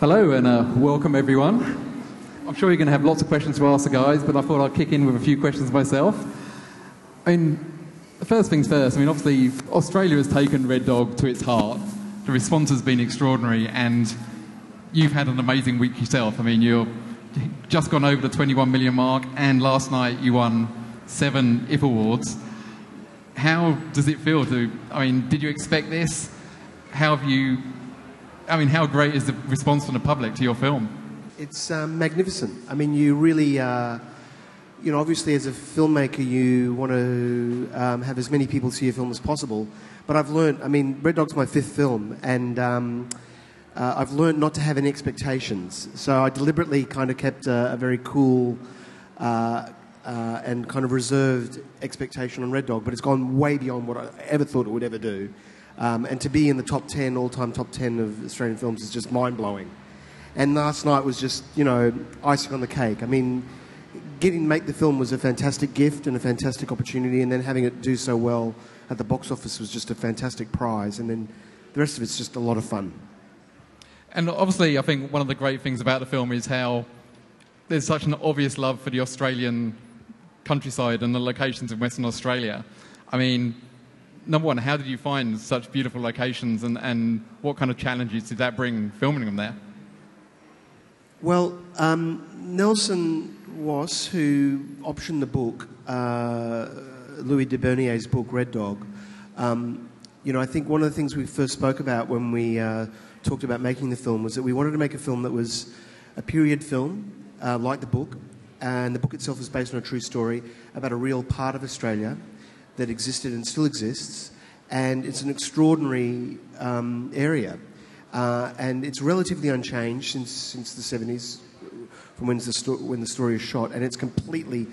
Hello and uh, welcome everyone. I'm sure you're going to have lots of questions to ask the guys, but I thought I'd kick in with a few questions myself. I mean, first things first, I mean, obviously, Australia has taken Red Dog to its heart. The response has been extraordinary, and you've had an amazing week yourself. I mean, you've just gone over the 21 million mark, and last night you won seven IF Awards. How does it feel to, I mean, did you expect this? How have you, I mean, how great is the response from the public to your film? It's um, magnificent. I mean, you really, uh, you know, obviously as a filmmaker, you want to um, have as many people see your film as possible. But I've learned, I mean, Red Dog's my fifth film, and um, uh, I've learned not to have any expectations. So I deliberately kind of kept a, a very cool uh, uh, and kind of reserved expectation on Red Dog, but it's gone way beyond what I ever thought it would ever do. Um, and to be in the top 10, all time top 10 of Australian films is just mind blowing. And last night was just, you know, icing on the cake. I mean, getting to make the film was a fantastic gift and a fantastic opportunity, and then having it do so well at the box office was just a fantastic prize. And then the rest of it's just a lot of fun. And obviously, I think one of the great things about the film is how there's such an obvious love for the Australian countryside and the locations in Western Australia. I mean, number one, how did you find such beautiful locations and, and what kind of challenges did that bring filming them there? Well, um, Nelson Woss, who optioned the book, uh, Louis de Bernières's book, Red Dog, um, you know, I think one of the things we first spoke about when we uh, talked about making the film was that we wanted to make a film that was a period film, uh, like the book, and the book itself is based on a true story about a real part of Australia that existed and still exists, and it's an extraordinary um, area. Uh, and it's relatively unchanged since, since the 70s, from when the, sto- when the story is shot, and it's completely,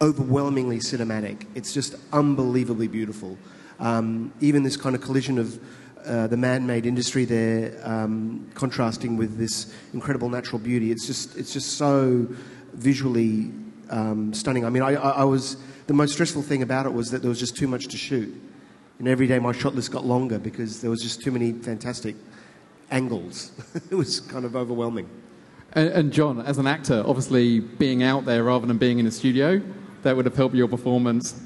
overwhelmingly cinematic. It's just unbelievably beautiful. Um, even this kind of collision of uh, the man-made industry there, um, contrasting with this incredible natural beauty, it's just, it's just so visually um, stunning. I mean, I, I, I was the most stressful thing about it was that there was just too much to shoot. And every day my shot list got longer because there was just too many fantastic angles. it was kind of overwhelming. And, and, John, as an actor, obviously being out there rather than being in a studio, that would have helped your performance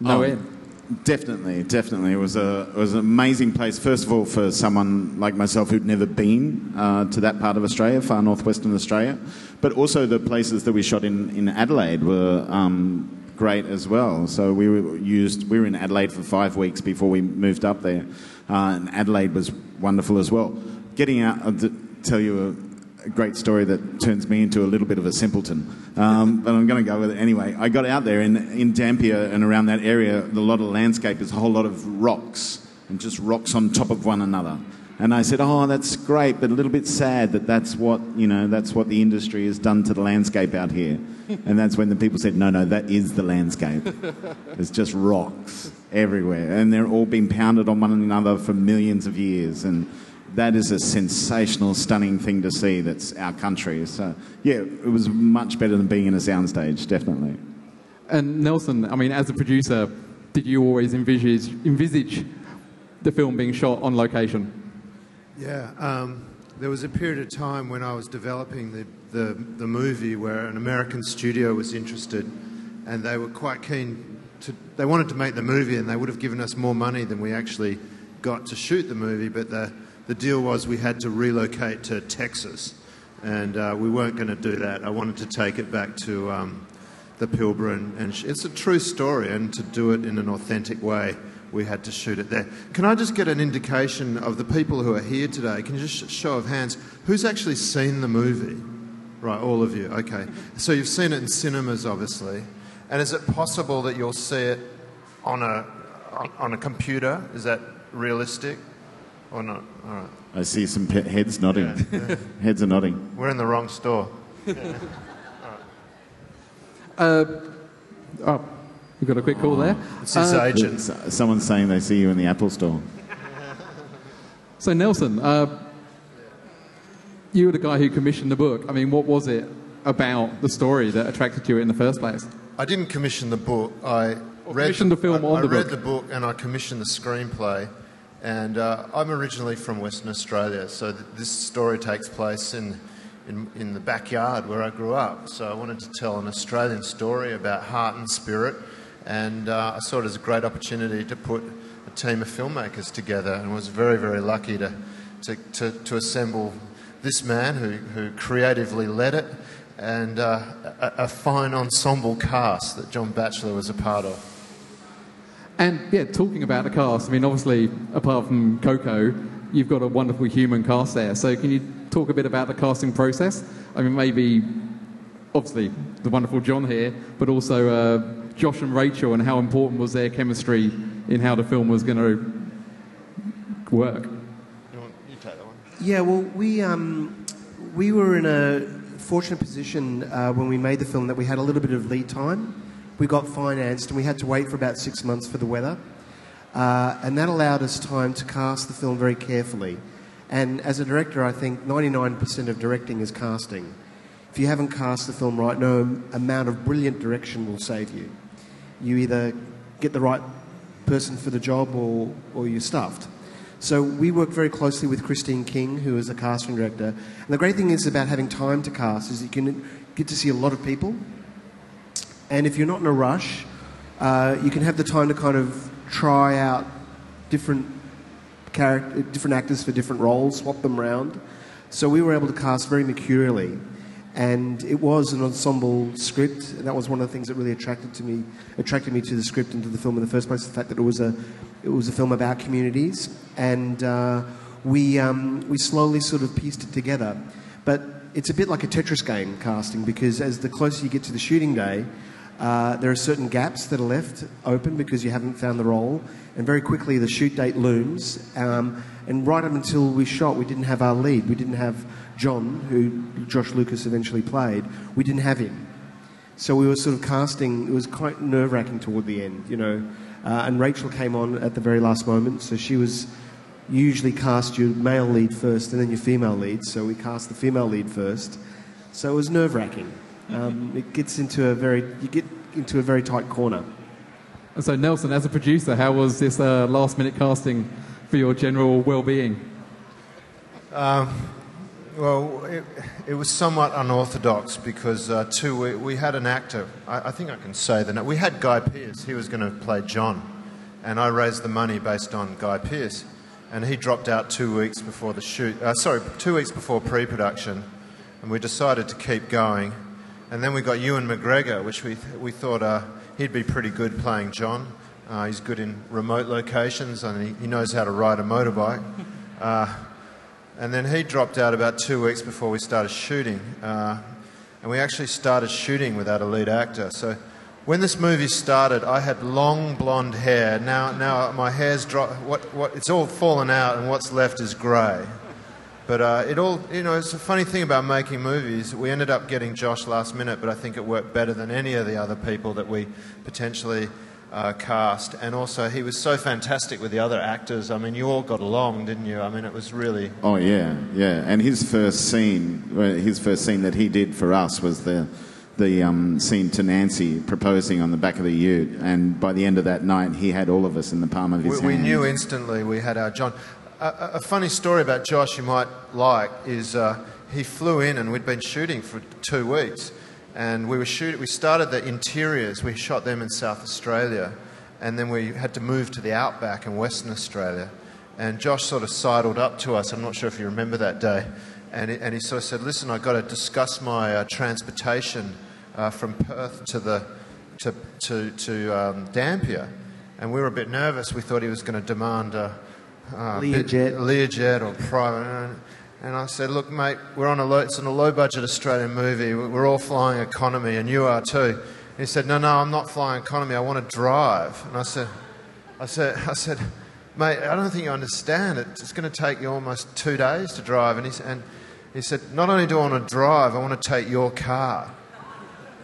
no Oh, end. Definitely, definitely. It was a it was an amazing place. First of all, for someone like myself who'd never been uh, to that part of Australia, far northwestern Australia, but also the places that we shot in in Adelaide were um, great as well. So we were used. We were in Adelaide for five weeks before we moved up there, uh, and Adelaide was wonderful as well. Getting out, I'll tell you a a great story that turns me into a little bit of a simpleton. Um, but I'm going to go with it anyway. I got out there in, in Dampier and around that area, a lot of landscape is a whole lot of rocks and just rocks on top of one another. And I said, "Oh, that's great, but a little bit sad that that's what you know. That's what the industry has done to the landscape out here." and that's when the people said, "No, no, that is the landscape. It's just rocks everywhere, and they're all been pounded on one another for millions of years." And that is a sensational, stunning thing to see. That's our country. So yeah, it was much better than being in a soundstage, definitely. And Nelson, I mean, as a producer, did you always envisage, envisage the film being shot on location? Yeah, um, there was a period of time when I was developing the, the, the movie where an American studio was interested and they were quite keen to, they wanted to make the movie and they would have given us more money than we actually got to shoot the movie, but the, the deal was we had to relocate to Texas and uh, we weren't going to do that. I wanted to take it back to um, the Pilbara and, and it's a true story and to do it in an authentic way we had to shoot it there. Can I just get an indication of the people who are here today? Can you just show of hands who's actually seen the movie? Right, all of you. Okay, so you've seen it in cinemas, obviously, and is it possible that you'll see it on a on, on a computer? Is that realistic or not? All right, I see some pe- heads nodding. heads are nodding. we're in the wrong store. Uh, oh, we got a quick call there. It's his Uh, agent. S- Someone's saying they see you in the Apple store. So Nelson, uh, you were the guy who commissioned the book. I mean, what was it about the story that attracted you in the first place? I didn't commission the book. I read commissioned the film I, on I the read book. the book and I commissioned the screenplay. And uh, I'm originally from Western Australia, so th- this story takes place in, in, in the backyard where I grew up. So I wanted to tell an Australian story about heart and spirit, and uh, I saw it as a great opportunity to put a team of filmmakers together, and was very, very lucky to, to, to, to assemble this man who, who creatively led it, and uh, a, a fine ensemble cast that John Batchelor was a part of. And yeah, talking about the cast, I mean, obviously, apart from Coco, you've got a wonderful human cast there. So can you talk a bit about the casting process? I mean, maybe, obviously, the wonderful John here, but also uh, Josh and Rachael, and how important was their chemistry in how the film was going to work? You, want, you take that one. Yeah, well, we um, we were in a fortunate position uh, when we made the film that we had a little bit of lead time. We got financed, and we had to wait for about six months for the weather, uh, and that allowed us time to cast the film very carefully. And as a director, I think 99% of directing is casting. If you haven't cast the film right, no amount of brilliant direction will save you. You either get the right person for the job or, or you're stuffed. So we work very closely with Christine King, who is a casting director. And the great thing is about having time to cast is you can get to see a lot of people. And if you're not in a rush, uh, you can have the time to kind of try out different character, different actors for different roles, swap them around. So we were able to cast very mercurially, and it was an ensemble script. And that was one of the things that really attracted to me, attracted me to the script and to the film in the first place. The fact that it was a, it was a film about communities, and uh, we um, we slowly sort of pieced it together. But it's a bit like a Tetris game casting because as the closer you get to the shooting day, uh, there are certain gaps that are left open because you haven't found the role, and very quickly the shoot date looms. Um, and right up until we shot, we didn't have our lead. We didn't have John, who Josh Lucas eventually played. We didn't have him. So we were sort of casting. It was quite nerve wracking toward the end, you know. Uh, and Rachael came on at the very last moment, so she was usually cast your male lead first and then your female lead. So we cast the female lead first. So it was nerve wracking. Um, it gets into a very you get into a very tight corner. And so, Nelson, as a producer, how was this uh, last minute casting for your general well being? Um, well, it, it was somewhat unorthodox because uh, two we, we had an actor. I, I think I can say that we had Guy Pearce. He was going to play John, and I raised the money based on Guy Pearce, and he dropped out two weeks before the shoot. Uh, sorry, two weeks before pre-production, and we decided to keep going. And then we got Ewan McGregor, which we we thought uh, he'd be pretty good playing John. Uh, he's good in remote locations, and he, he knows how to ride a motorbike. And then he dropped out about two weeks before we started shooting. Uh, and we actually started shooting without a lead actor. So when this movie started, I had long blonde hair. Now, now my hair's dropped. What, what, it's all fallen out, and what's left is grey. But uh, it all, you know, it's a funny thing about making movies. We ended up getting Josh last minute, but I think it worked better than any of the other people that we potentially uh, cast. And also, he was so fantastic with the other actors. I mean, you all got along, didn't you? I mean, it was really. Oh yeah, yeah. And his first scene, his first scene that he did for us was the the um, scene to Nancy proposing on the back of the Ute. And by the end of that night, he had all of us in the palm of his We, we knew instantly we had our John. A, a, a funny story about Josh you might like is uh, he flew in and we'd been shooting for two weeks, and we were shoot. We started the interiors. We shot them in South Australia, and then we had to move to the outback in Western Australia. And Josh sort of sidled up to us. I'm not sure if you remember that day. And he, and he sort of said, "Listen, I've got to discuss my uh, transportation uh, from Perth to the to to, to um, Dampier." And we were a bit nervous. We thought he was going to demand a, uh, Learjet. Learjet or private. And I said, "Look, mate, we're on a low, it's on a low-budget Australian movie. We're all flying economy, and you are too." He said, "No, no, I'm not flying economy. I want to drive." And I said, "I said, I said, mate, I don't think you understand. It's going to take you almost two days to drive." And he, and he said, "Not only do I want to drive, I want to take your car."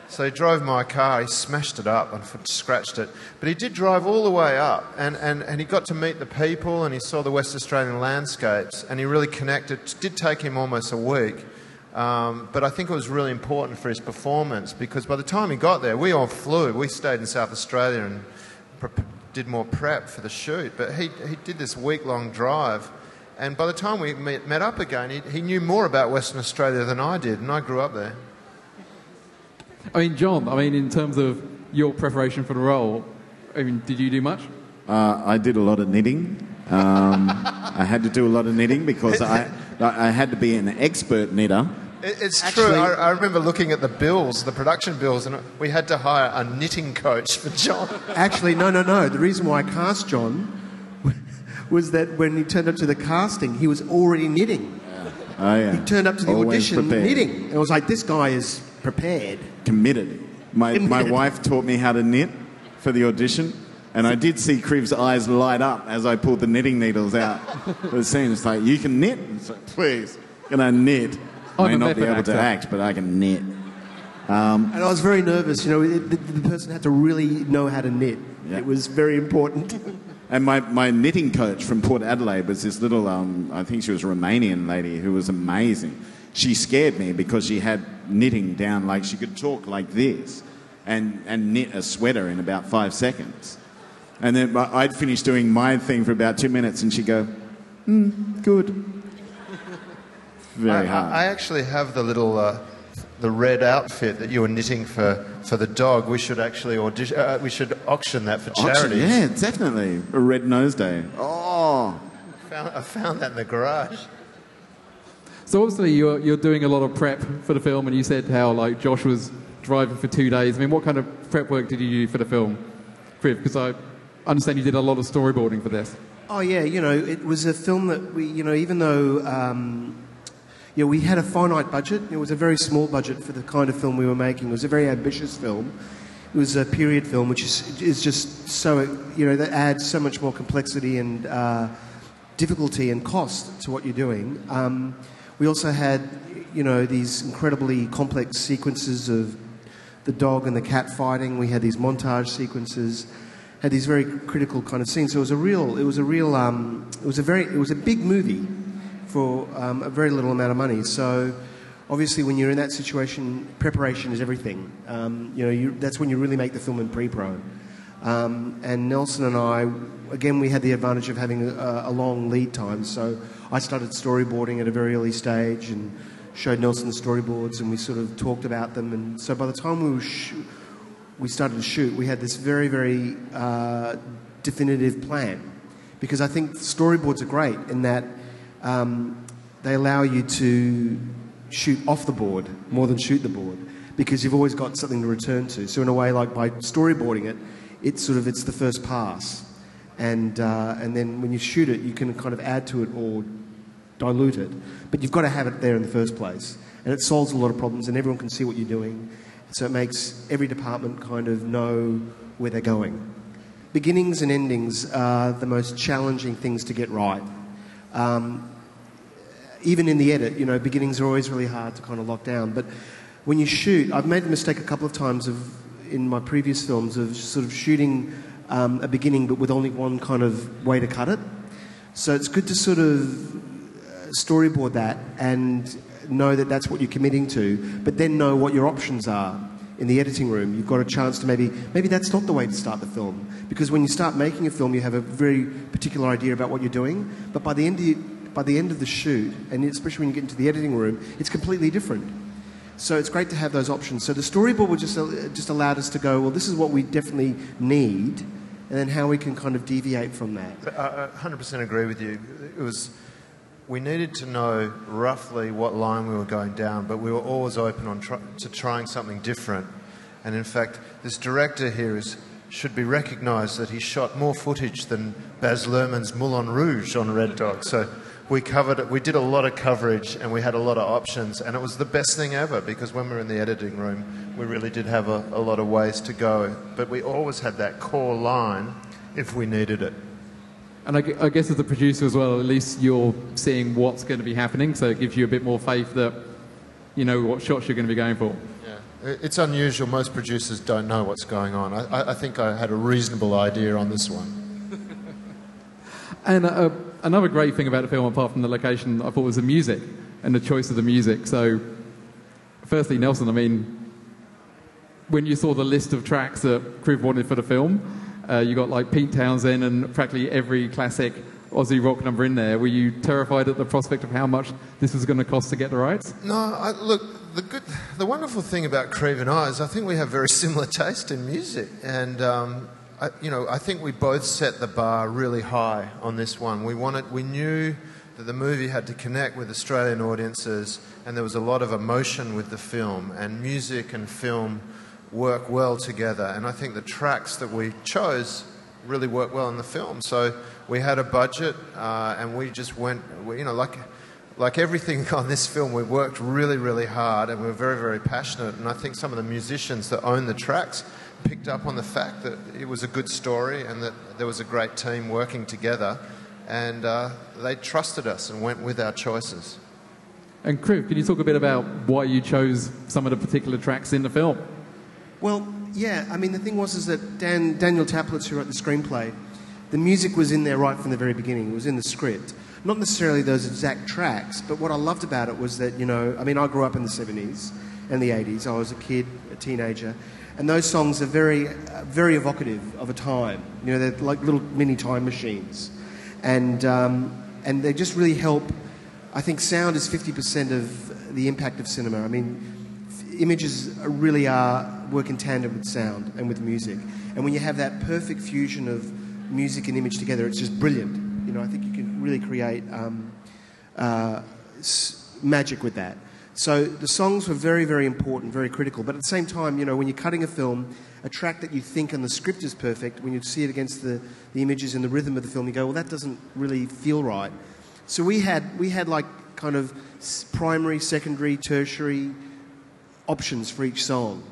So he drove my car, he smashed it up and scratched it. But he did drive all the way up and, and, and he got to meet the people and he saw the West Australian landscapes and he really connected. It did take him almost a week. Um, but I think it was really important for his performance because by the time he got there, we all flew. We stayed in South Australia and pre- did more prep for the shoot. But he, he did this week long drive. And by the time we met, met up again, he, he knew more about Western Australia than I did, and I grew up there. I mean, John, I mean, in terms of your preparation for the role, I mean, did you do much? Uh, I did a lot of knitting. Um, I had to do a lot of knitting because I, I had to be an expert knitter. It, it's Actually- true. I, I remember looking at the bills, the production bills, and we had to hire a knitting coach for John. Actually, no, no, no. The reason why I cast John was that when he turned up to the casting, he was already knitting. Oh, yeah. He turned up to the Always audition prepared. knitting. And I was like, this guy is prepared. Committed. My, my wife taught me how to knit for the audition, and I did see Kriv's eyes light up as I pulled the knitting needles out. the scene was like, you can knit? It's like, please, can I knit? I may not be method able to actor. act, but I can knit. And I was very nervous. You know, it, the, the person had to really know how to knit. Yeah. It was very important. And my, my knitting coach from Port Adelaide was this little, um, I think she was a Romanian lady who was amazing. She scared me because she had knitting down like she could talk like this and, and knit a sweater in about five seconds. And then I'd finish doing my thing for about two minutes and she'd go, mm, good. Very I, hard. I, I actually have the little, uh, the red outfit that you were knitting for, for the dog. We should actually audition, uh, we should auction that for charity. yeah, definitely. A red nose day. Oh. Found, I found that in the garage. So obviously you're, you're doing a lot of prep for the film, and you said how like Josh was driving for two days. I mean, what kind of prep work did you do for the film, Kriv? Because I understand you did a lot of storyboarding for this. Oh yeah, you know, it was a film that we, you know, even though, um, you know, we had a finite budget. It was a very small budget for the kind of film we were making. It was a very ambitious film. It was a period film, which is is just so, you know, that adds so much more complexity and uh, difficulty and cost to what you're doing. Um, we also had, you know, these incredibly complex sequences of the dog and the cat fighting. We had these montage sequences, had these very critical kind of scenes. So it was a real, it was a real, um, it was a very, it was a big movie for um, a very little amount of money. So obviously, when you're in that situation, preparation is everything. Um, you know, you, that's when you really make the film in pre-pro. Um, and Nelson and I, again, we had the advantage of having a, a long lead time. So I started storyboarding at a very early stage and showed Nelson the storyboards, and we sort of talked about them. And so by the time we were sh- we started to shoot, we had this very, very uh, definitive plan. Because I think storyboards are great in that um, they allow you to shoot off the board more than shoot the board because you've always got something to return to. So in a way, like by storyboarding it, it's sort of it's the first pass, and uh, and then when you shoot it, you can kind of add to it or dilute it, but you've got to have it there in the first place, and it solves a lot of problems, and everyone can see what you're doing, so it makes every department kind of know where they're going. Beginnings and endings are the most challenging things to get right. Um, even in the edit, you know, beginnings are always really hard to kind of lock down. But when you shoot, I've made the mistake a couple of times of in my previous films of sort of shooting um, a beginning, but with only one kind of way to cut it. So it's good to sort of uh, storyboard that and know that that's what you're committing to, but then know what your options are in the editing room. You've got a chance to maybe maybe that's not the way to start the film because when you start making a film, you have a very particular idea about what you're doing, but by the end of by the end of the shoot, and especially when you get into the editing room, it's completely different. So it's great to have those options. So the storyboard would just just allowed us to go, well, this is what we definitely need, and then how we can kind of deviate from that. I I 100% agree with you. It was, we needed to know roughly what line we were going down, but we were always open on to trying something different. And in fact, this director here is, should be recognised that he shot more footage than Baz Luhrmann's Moulin Rouge on Red Dog. So we covered it. We did a lot of coverage and we had a lot of options, and it was the best thing ever because when we were in the editing room, we really did have a, a lot of ways to go. But we always had that core line if we needed it. And I, I guess as a producer as well, at least you're seeing what's going to be happening, so it gives you a bit more faith that you know what shots you're going to be going for. Yeah. It's unusual. Most producers don't know what's going on. I, I- I think I had a reasonable idea on this one. And uh, another great thing about the film, apart from the location, I thought was the music and the choice of the music. So, firstly, Nelson, I mean, when you saw the list of tracks that Kriv wanted for the film, Uh, you got like Pete Townshend and practically every classic Aussie rock number in there. Were you terrified at the prospect of how much this was going to cost to get the rights? No, I, look, the good, the wonderful thing about Kriv and I is I think we have very similar taste in music, and um, I, you know, I think we both set the bar really high on this one. We wanted, we knew that the movie had to connect with Australian audiences, and there was a lot of emotion with the film, and music and film work well together. And I think the tracks that we chose really work well in the film. So we had a budget, uh, and we just went, we, you know, like like everything on this film, we worked really, really hard, and we were very, very passionate. And I think some of the musicians that own the tracks picked up on the fact that it was a good story and that there was a great team working together, and uh, they trusted us and went with our choices. And Kriv, can you talk a bit about why you chose some of the particular tracks in the film? Well, yeah. I mean, the thing was is that Dan, Daniel Taplitz, who wrote the screenplay, the music was in there right from the very beginning. It was in the script. Not necessarily those exact tracks, but what I loved about it was that, you know, I mean, I grew up in the 70s and the 80s. I was a kid, a teenager, and those songs are very, very evocative of a time. You know, they're like little mini time machines, and um, and they just really help. I think sound is fifty percent of the impact of cinema. I mean, f- images really are work in tandem with sound and with music, and when you have that perfect fusion of music and image together, it's just brilliant. You know, I think you can really create um, uh, s- magic with that. So the songs were very, very important, very critical. But at the same time, you know, when you're cutting a film, a track that you think and the script is perfect, when you see it against the, the images and the rhythm of the film, you go, well, that doesn't really feel right. So we had, we had like kind of primary, secondary, tertiary options for each song.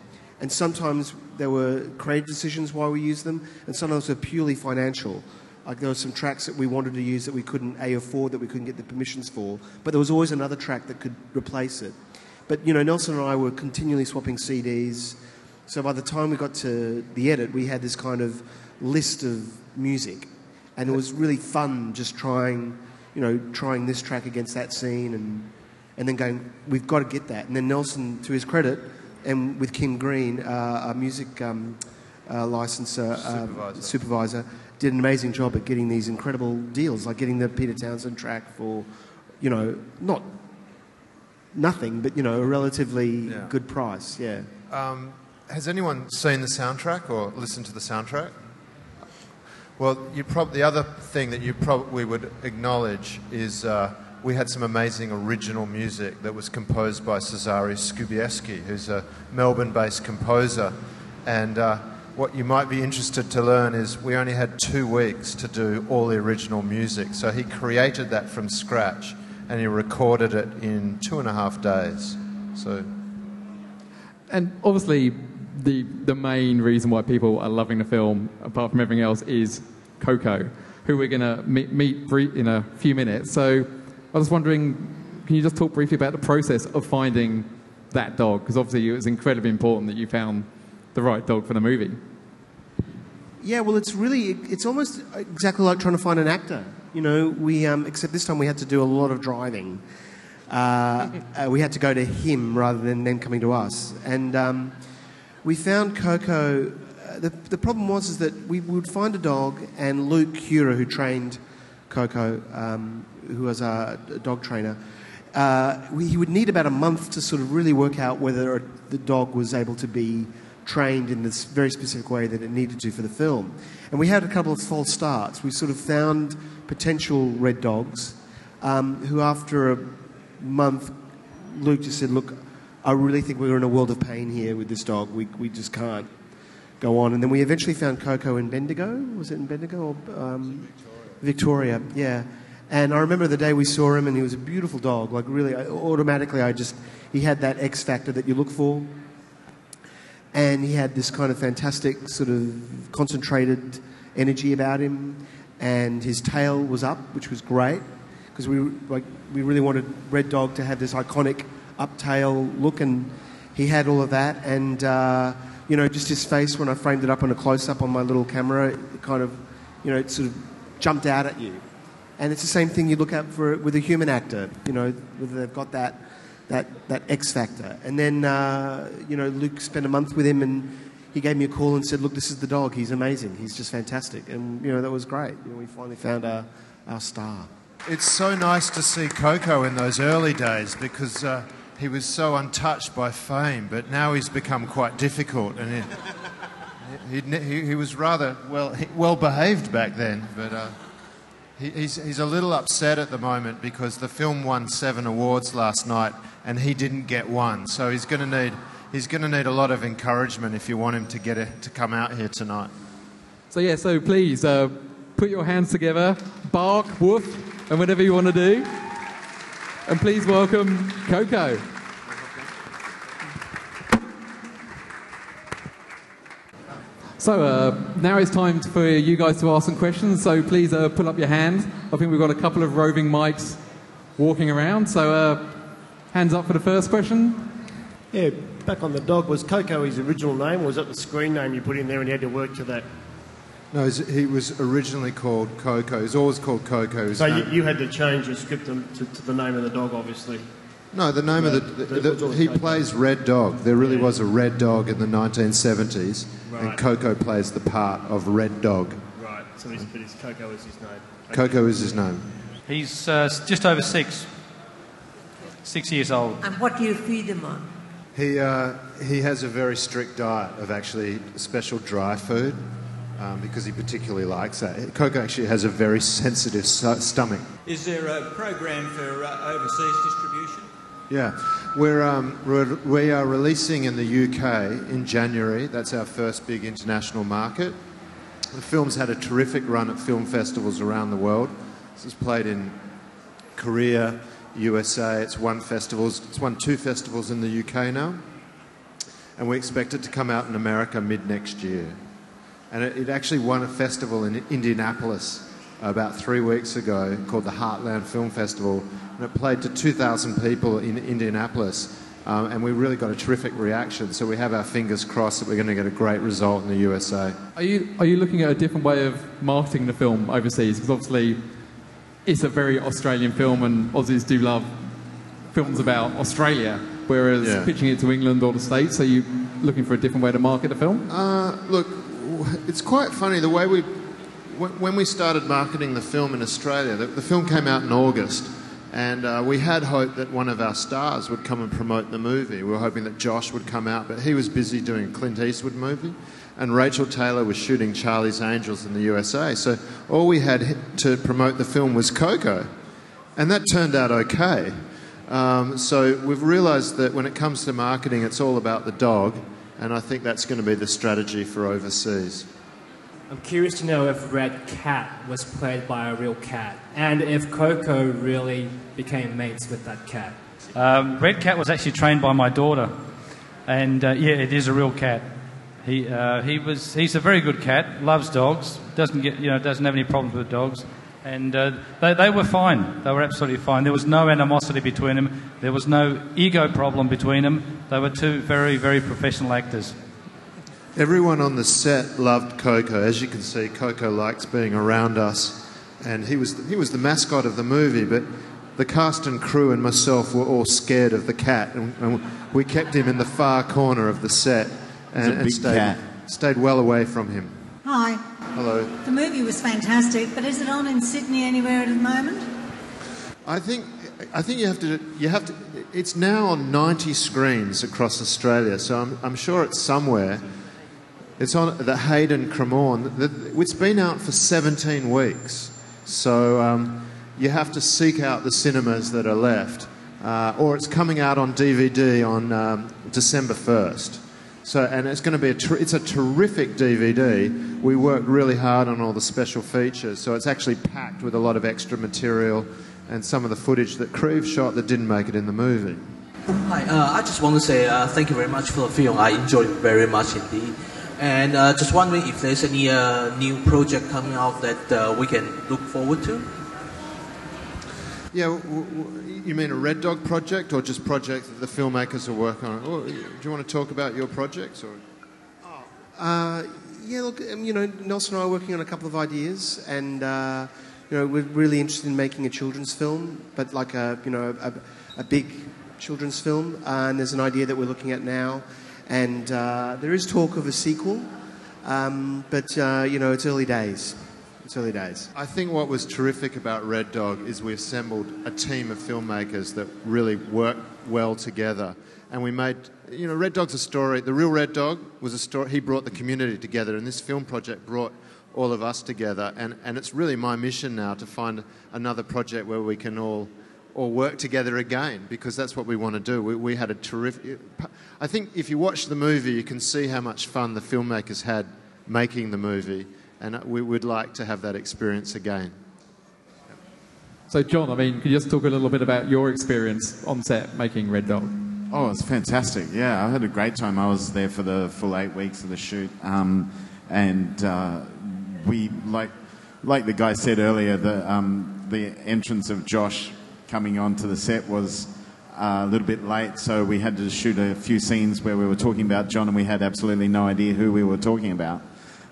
And sometimes there were creative decisions why we used them, and sometimes they were purely financial. Like there were some tracks that we wanted to use that we couldn't A afford, that we couldn't get the permissions for, but there was always another track that could replace it. But you know, Nelson and I were continually swapping CDs, so by the time we got to the edit, we had this kind of list of music, and it was really fun just trying, you know, trying this track against that scene, and and then going, we've got to get that. And then Nelson, to his credit, and with Kim Green, uh, a music um, uh, licensor, uh, Supervisor. supervisor, did an amazing job at getting these incredible deals, like getting the Peter Townshend track for, you know, not nothing, but you know, a relatively Yeah. good price. Yeah. Um, has anyone seen the soundtrack or listened to the soundtrack? Well, you prob- the other thing that you probably would acknowledge is uh, we had some amazing original music that was composed by Cezary Skubiszewski, who's a Melbourne-based composer. And uh, what you might be interested to learn is we only had two weeks to do all the original music. So he created that from scratch and he recorded it in two and a half days. So And obviously, the the main reason why people are loving the film, apart from everything else, is Coco, who we're going to meet, meet in a few minutes. So I was wondering, can you just talk briefly about the process of finding that dog? Because obviously, it was incredibly important that you found the right dog for the movie. Yeah, well, it's really, it's almost exactly like trying to find an actor. You know, we, um, except this time we had to do a lot of driving. Uh, uh, we had to go to him rather than them coming to us. And um, we found Coco. Uh, the, the problem was is that we would find a dog, and Luke Hura, who trained Coco, um, who was a dog trainer, uh, we, he would need about a month to sort of really work out whether the dog was able to be trained in this very specific way that it needed to for the film. And we had a couple of false starts. We sort of found potential red dogs um, who, after a month, Luke just said, Look, I really think we're in a world of pain here with this dog. We, we just can't go on. And then we eventually found Coco in Bendigo. Was it in Bendigo? Or, um, Victoria, yeah. And I remember the day we saw him, and he was a beautiful dog. Like, really, I, automatically, I just, he had that X factor that you look for. And he had this kind of fantastic, sort of concentrated energy about him. And his tail was up, which was great, because we, like, we really wanted Red Dog to have this iconic up tail look, and he had all of that. And, uh, you know, just his face when I framed it up on a close up on my little camera, it kind of, you know, it sort of jumped out at you. And it's the same thing you look at for with a human actor, you know, whether they've got that that that X factor. And then uh, you know, Luke spent a month with him, and he gave me a call and said, "Look, this is the dog. He's amazing. He's just fantastic." And you know that was great. You know, we finally found our our star. It's so nice to see Coco in those early days because uh, he was so untouched by fame, but now he's become quite difficult, and he, he, he, he was rather well well behaved back then, but. Uh, he's, he's a little upset at the moment because the film won seven awards last night and he didn't get one. So he's going to need he's going to need a lot of encouragement if you want him to get a, to come out here tonight. So yeah, so please uh, put your hands together, bark, woof, and whatever you want to do. And please welcome Coco. So uh, now it's time for you guys to ask some questions. So please uh, put up your hand. I think we've got a couple of roving mics walking around. So uh, hands up for the first question. Yeah, back on the dog, was Coco his original name, or was that the screen name you put in there and he had to work to that? No, he was originally called Coco. He was always called Coco. His So you, name- you had to change your script to, to, to the name of the dog, obviously. No, the name of the, No, the, that he Coco. plays Red Dog. There really Yeah. was a Red Dog in the 1970s, and Coco plays the part of Red Dog. Right, so his, but his Coco is his name. Okay. Coco is his name. He's uh, just over six, six years old. And what do you feed them on? He uh, he has a very strict diet of actually special dry food um, because he particularly likes that. Coco actually has a very sensitive st- stomach. Is there a program for uh, overseas distribution? Yeah, we're, um, we're, we are releasing in the UK in January. That's our first big international market. The film's had a terrific run at film festivals around the world. This is played in Korea, USA. It's won festivals. It's won two festivals in the UK now, and we expect it to come out in America mid next year. And it, it actually won a festival in Indianapolis about three weeks ago called the Heartland Film Festival, and it played to 2,000 people in Indianapolis. Um, and we really got a terrific reaction. So we have our fingers crossed that we're going to get a great result in the USA. Are you are you looking at a different way of marketing the film overseas? Because obviously, it's a very Australian film, and Aussies do love films about Australia. Whereas Yeah. pitching it to England or the States, are you looking for a different way to market the film? Uh, look, it's quite funny the way we, when we started marketing the film in Australia, the, the film came out in August, and uh, we had hoped that one of our stars would come and promote the movie. We were hoping that Josh would come out, but he was busy doing a Clint Eastwood movie, and Rachael Taylor was shooting Charlie's Angels in the USA. So all we had to promote the film was Coco, and that turned out okay. Um, so we've realised that when it comes to marketing, it's all about the dog, and I think that's going to be the strategy for overseas. I'm curious to know if Red Cat was played by a real cat, and if Coco really became mates with that cat. Um, Red Cat was actually trained by my daughter, and uh, yeah, it is a real cat. He, uh, he was, he's a very good cat, loves dogs, doesn't, get, you know, doesn't have any problems with dogs. And uh, they, they were fine. They were absolutely fine. There was no animosity between them. There was no ego problem between them. They were two very, very professional actors. Everyone on the set loved Coco. As you can see, Coco likes being around us, and he was he was the mascot of the movie. But the cast and crew and myself were all scared of the cat, and, and we kept him in the far corner of the set and, a and big stayed, cat. stayed well away from him. Hi. Hello. The movie was fantastic, but is it on in Sydney anywhere at the moment? I think I think you have to you have to. It's now on 90 screens across Australia, so I'm, I'm sure it's somewhere. It's on the Hayden Cremorne. The- It's been out for 17 weeks, so um, you have to seek out the cinemas that are left, uh, or it's coming out on DVD on um, December 1st. So, and it's going to be a ter- it's a terrific DVD. We worked really hard on all the special features, so it's actually packed with a lot of extra material and some of the footage that Kriv shot that didn't make it in the movie. Hi, uh, I just want to say uh, thank you very much for the film. I enjoyed it very much indeed. And uh, just wondering if there's any uh, new project coming out that uh, we can look forward to. Yeah, w- w- you mean a Red Dog project or just projects that the filmmakers are working on? Or, do you want to talk about your projects? Or? Uh, yeah, look, um, you know, Nelson and I are working on a couple of ideas, and uh, you know, we're really interested in making a children's film, but like a you know a, a big children's film. Uh, and there's an idea that we're looking at now, And uh, there is talk of a sequel, um, but uh, you know it's early days. It's early days. I think what was terrific about Red Dog is we assembled a team of filmmakers that really worked well together. And we made, you know, Red Dog's a story. The real Red Dog was a story. He brought the community together, and this film project brought all of us together. And, and it's really my mission now to find another project where we can all, all work together again, because that's what we want to do. We, we had a terrific. I think if you watch the movie, you can see how much fun the filmmakers had making the movie and we would like to have that experience again. So, John, I mean, could you just talk a little bit about your experience on set making Red Dog? Oh, it's fantastic. Yeah, I had a great time. I was there for the full eight weeks of the shoot. Um, and uh, we, like, like the guy said earlier, the, um, the entrance of Josh coming onto the set was uh, a little bit late, so we had to shoot a few scenes where we were talking about John and we had absolutely no idea who we were talking about,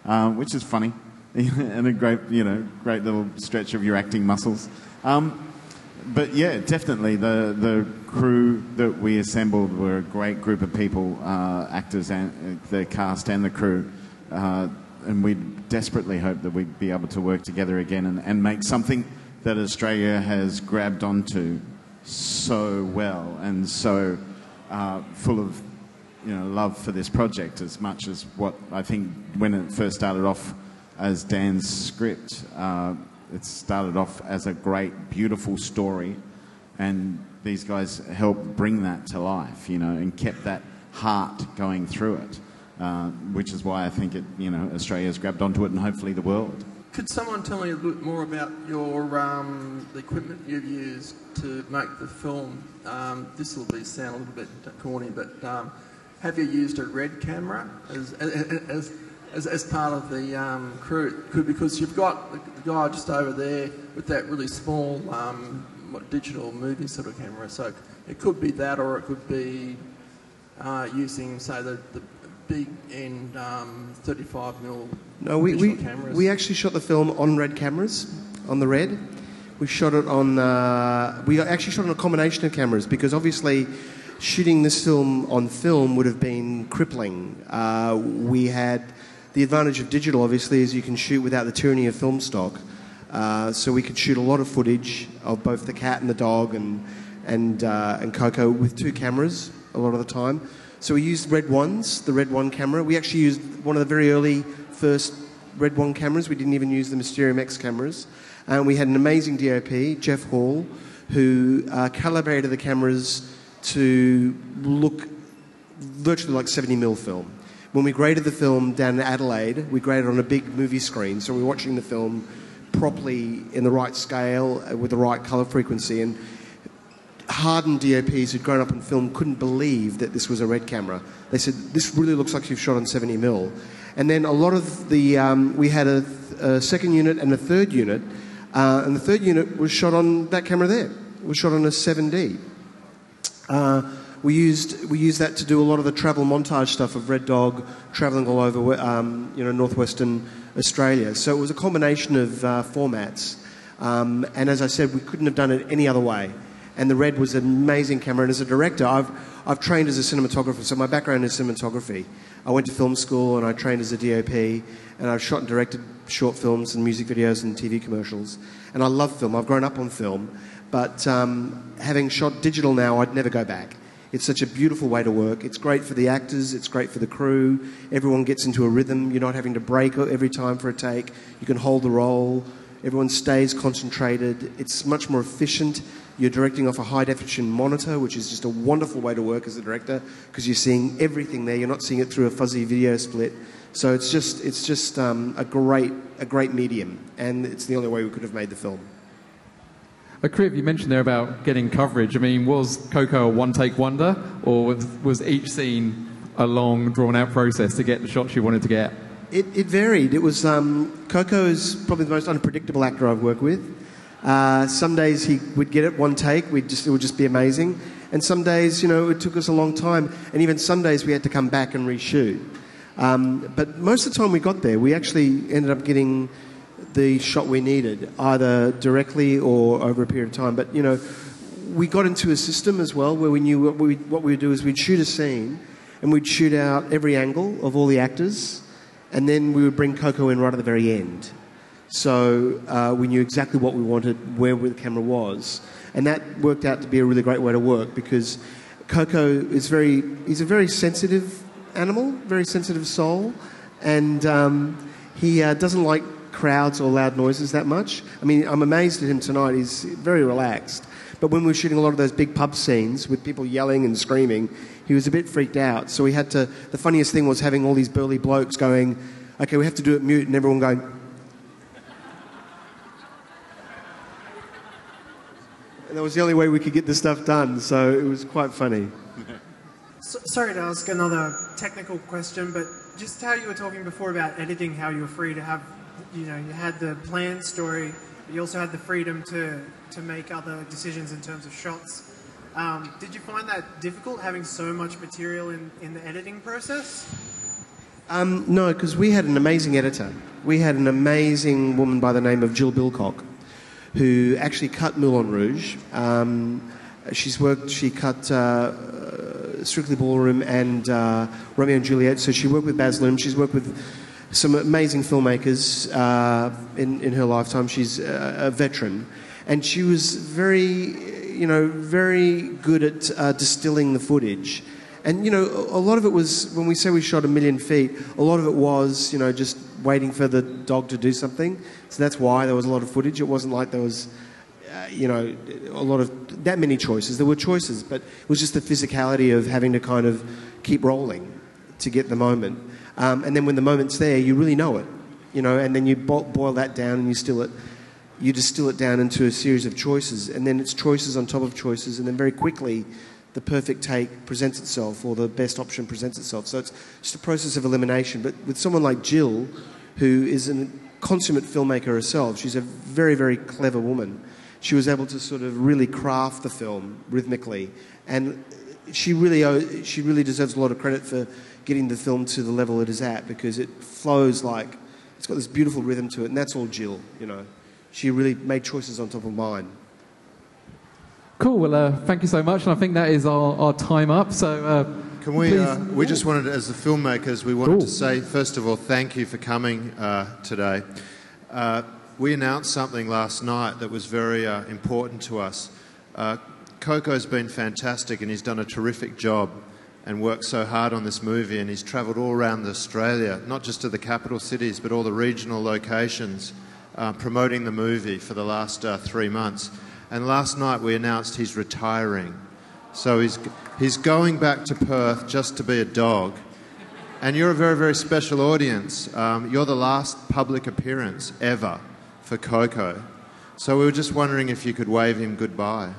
uh, which is funny and a great, you know, great little stretch of your acting muscles. Um, but yeah, definitely the the crew that we assembled were a great group of people, uh, actors and uh, the cast and the crew, uh, and we desperately hope that we'd be able to work together again and, and make something that Australia has grabbed onto so well and so uh, full of you know love for this project as much as what I think when it first started off as Dan's script. Uh, it started off as a great, beautiful story, and these guys helped bring that to life, you know, and kept that heart going through it, uh, which is why I think it, you know, Australia's grabbed onto it, and hopefully the world. Could someone tell me a bit more about your um, the equipment you've used to make the film? Um, this will be sound a little bit corny, but um, have you used a red camera as, as, as, as part of the um, crew? Because you've got the, guy just over there with that really small um, digital movie sort of camera. So it could be that, or it could be uh, using, say, the, the big end um, 35 mm No, we, we, cameras. we actually shot the film on red cameras, on the red. We shot it on, uh, we actually shot on a combination of cameras because obviously shooting this film on film would have been crippling. Uh, we had the advantage of digital, obviously, is you can shoot without the tyranny of film stock. Uh, so we could shoot a lot of footage of both the cat and the dog and, and, uh, and Coco with two cameras a lot of the time. So we used Red Ones, the Red One camera. We actually used one of the very early first Red One cameras. We didn't even use the Mysterium X cameras. And we had an amazing DOP, Jeff Hall, who uh, calibrated the cameras to look virtually like 70 mil film. When we graded the film down in Adelaide, we graded on a big movie screen, so we were watching the film properly in the right scale uh, with the right colour frequency. And hardened DOPs who'd grown up in film couldn't believe that this was a red camera. They said, "This really looks like you've shot on 70 mil." And then a lot of the um, we had a, a, second unit and a third unit, uh, and the third unit was shot on that camera there. It was shot on a 7D. Uh, we used we used that to do a lot of the travel montage stuff of Red Dog traveling all over um, you know northwestern Australia. So it was a combination of uh, formats, um, and as I said, we couldn't have done it any other way. And the Red was an amazing camera. And as a director, I've I've trained as a cinematographer, so my background is cinematography. I went to film school and I trained as a DOP, and I've shot and directed short films and music videos and TV commercials. And I love film. I've grown up on film, but um, having shot digital now, I'd never go back. It's such a beautiful way to work. It's great for the actors, it's great for the crew. Everyone gets into a rhythm. You're not having to break every time for a take. You can hold the role. Everyone stays concentrated. It's much more efficient. You're directing off a high definition monitor, which is just a wonderful way to work as a director because you're seeing everything there. You're not seeing it through a fuzzy video split. So it's just, it's just um, a, great, a great medium, and it's the only way we could have made the film. Kriv, you mentioned there about getting coverage. I mean, was Coco a one take wonder, or was, was each scene a long, drawn out process to get the shots you wanted to get? It, it varied. It was um, Coco is probably the most unpredictable actor I've worked with. Uh, some days he would get it one take, we'd just, it would just be amazing. And some days, you know, it took us a long time. And even some days we had to come back and reshoot. Um, but most of the time we got there, we actually ended up getting the shot we needed, either directly or over a period of time. But, you know, we got into a system as well where we knew what we, what we would do is we'd shoot a scene and we'd shoot out every angle of all the actors, and then we would bring Coco in right at the very end. So uh, we knew exactly what we wanted, where the camera was, and that worked out to be a really great way to work because Coco is very, he's a very sensitive animal, very sensitive soul, and um, he uh, doesn't like crowds or loud noises that much. I mean, I'm amazed at him tonight. He's very relaxed. But when we were shooting a lot of those big pub scenes with people yelling and screaming, he was a bit freaked out. So we had to. The funniest thing was having all these burly blokes going, "Okay, we have to do it mute," and everyone going. And that was the only way we could get this stuff done. So it was quite funny. So, sorry to ask another technical question, but just how you were talking before about editing, how you were free to have, you know, you had the planned story, but you also had the freedom to, to make other decisions in terms of shots. Um, did you find that difficult having so much material in, in the editing process? Um, no, because we had an amazing editor. We had an amazing woman by the name of Jill Bilcock, who actually cut Moulin Rouge. Um, she's worked. She cut uh, Strictly Ballroom and uh, Romeo and Juliet. So she worked with Baz Luhrmann. She's worked with some amazing filmmakers uh, in in her lifetime. She's a, a veteran, and she was very, you know, very good at uh, distilling the footage. And you know, a lot of it was when we say we shot a million feet. A lot of it was, you know, just waiting for the dog to do something. So that's why there was a lot of footage. It wasn't like there was, uh, you know, a lot of that many choices. There were choices, but it was just the physicality of having to kind of keep rolling to get the moment. Um, and then when the moment's there, you really know it, you know. And then you bo- boil that down and you still it, you distill it down into a series of choices, and then it's choices on top of choices, and then very quickly the perfect take presents itself or the best option presents itself. So it's just a process of elimination. But with someone like Jill, who is a consummate filmmaker herself, she's a very, very clever woman. She was able to sort of really craft the film rhythmically, and she really she really deserves a lot of credit for getting the film to the level it is at because it flows like it's got this beautiful rhythm to it, and that's all Jill. You know, she really made choices on top of mine. Cool. Well, uh, thank you so much, and I think that is our, our time up. So, uh, Can we? please- Uh, we just wanted, as the filmmakers, we wanted to say first of all, thank you for coming uh, today. Uh, we announced something last night that was very uh, important to us. Uh, Koko's been fantastic, and he's done a terrific job, and worked so hard on this movie, and he's travelled all around Australia, not just to the capital cities, but all the regional locations, uh, promoting the movie for the last uh, three months. And last night we announced he's retiring. So he's, he's going back to Perth just to be a dog. And you're a very, very special audience. Um, you're the last public appearance ever for Koko. So we were just wondering if you could wave him goodbye.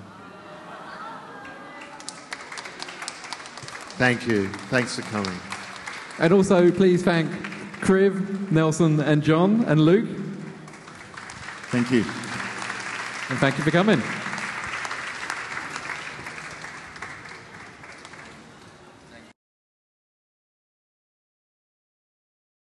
Thank you. Thanks for coming. and also please thank Kriv, Nelson, and John, and Luke. Thank you. And thank you for coming.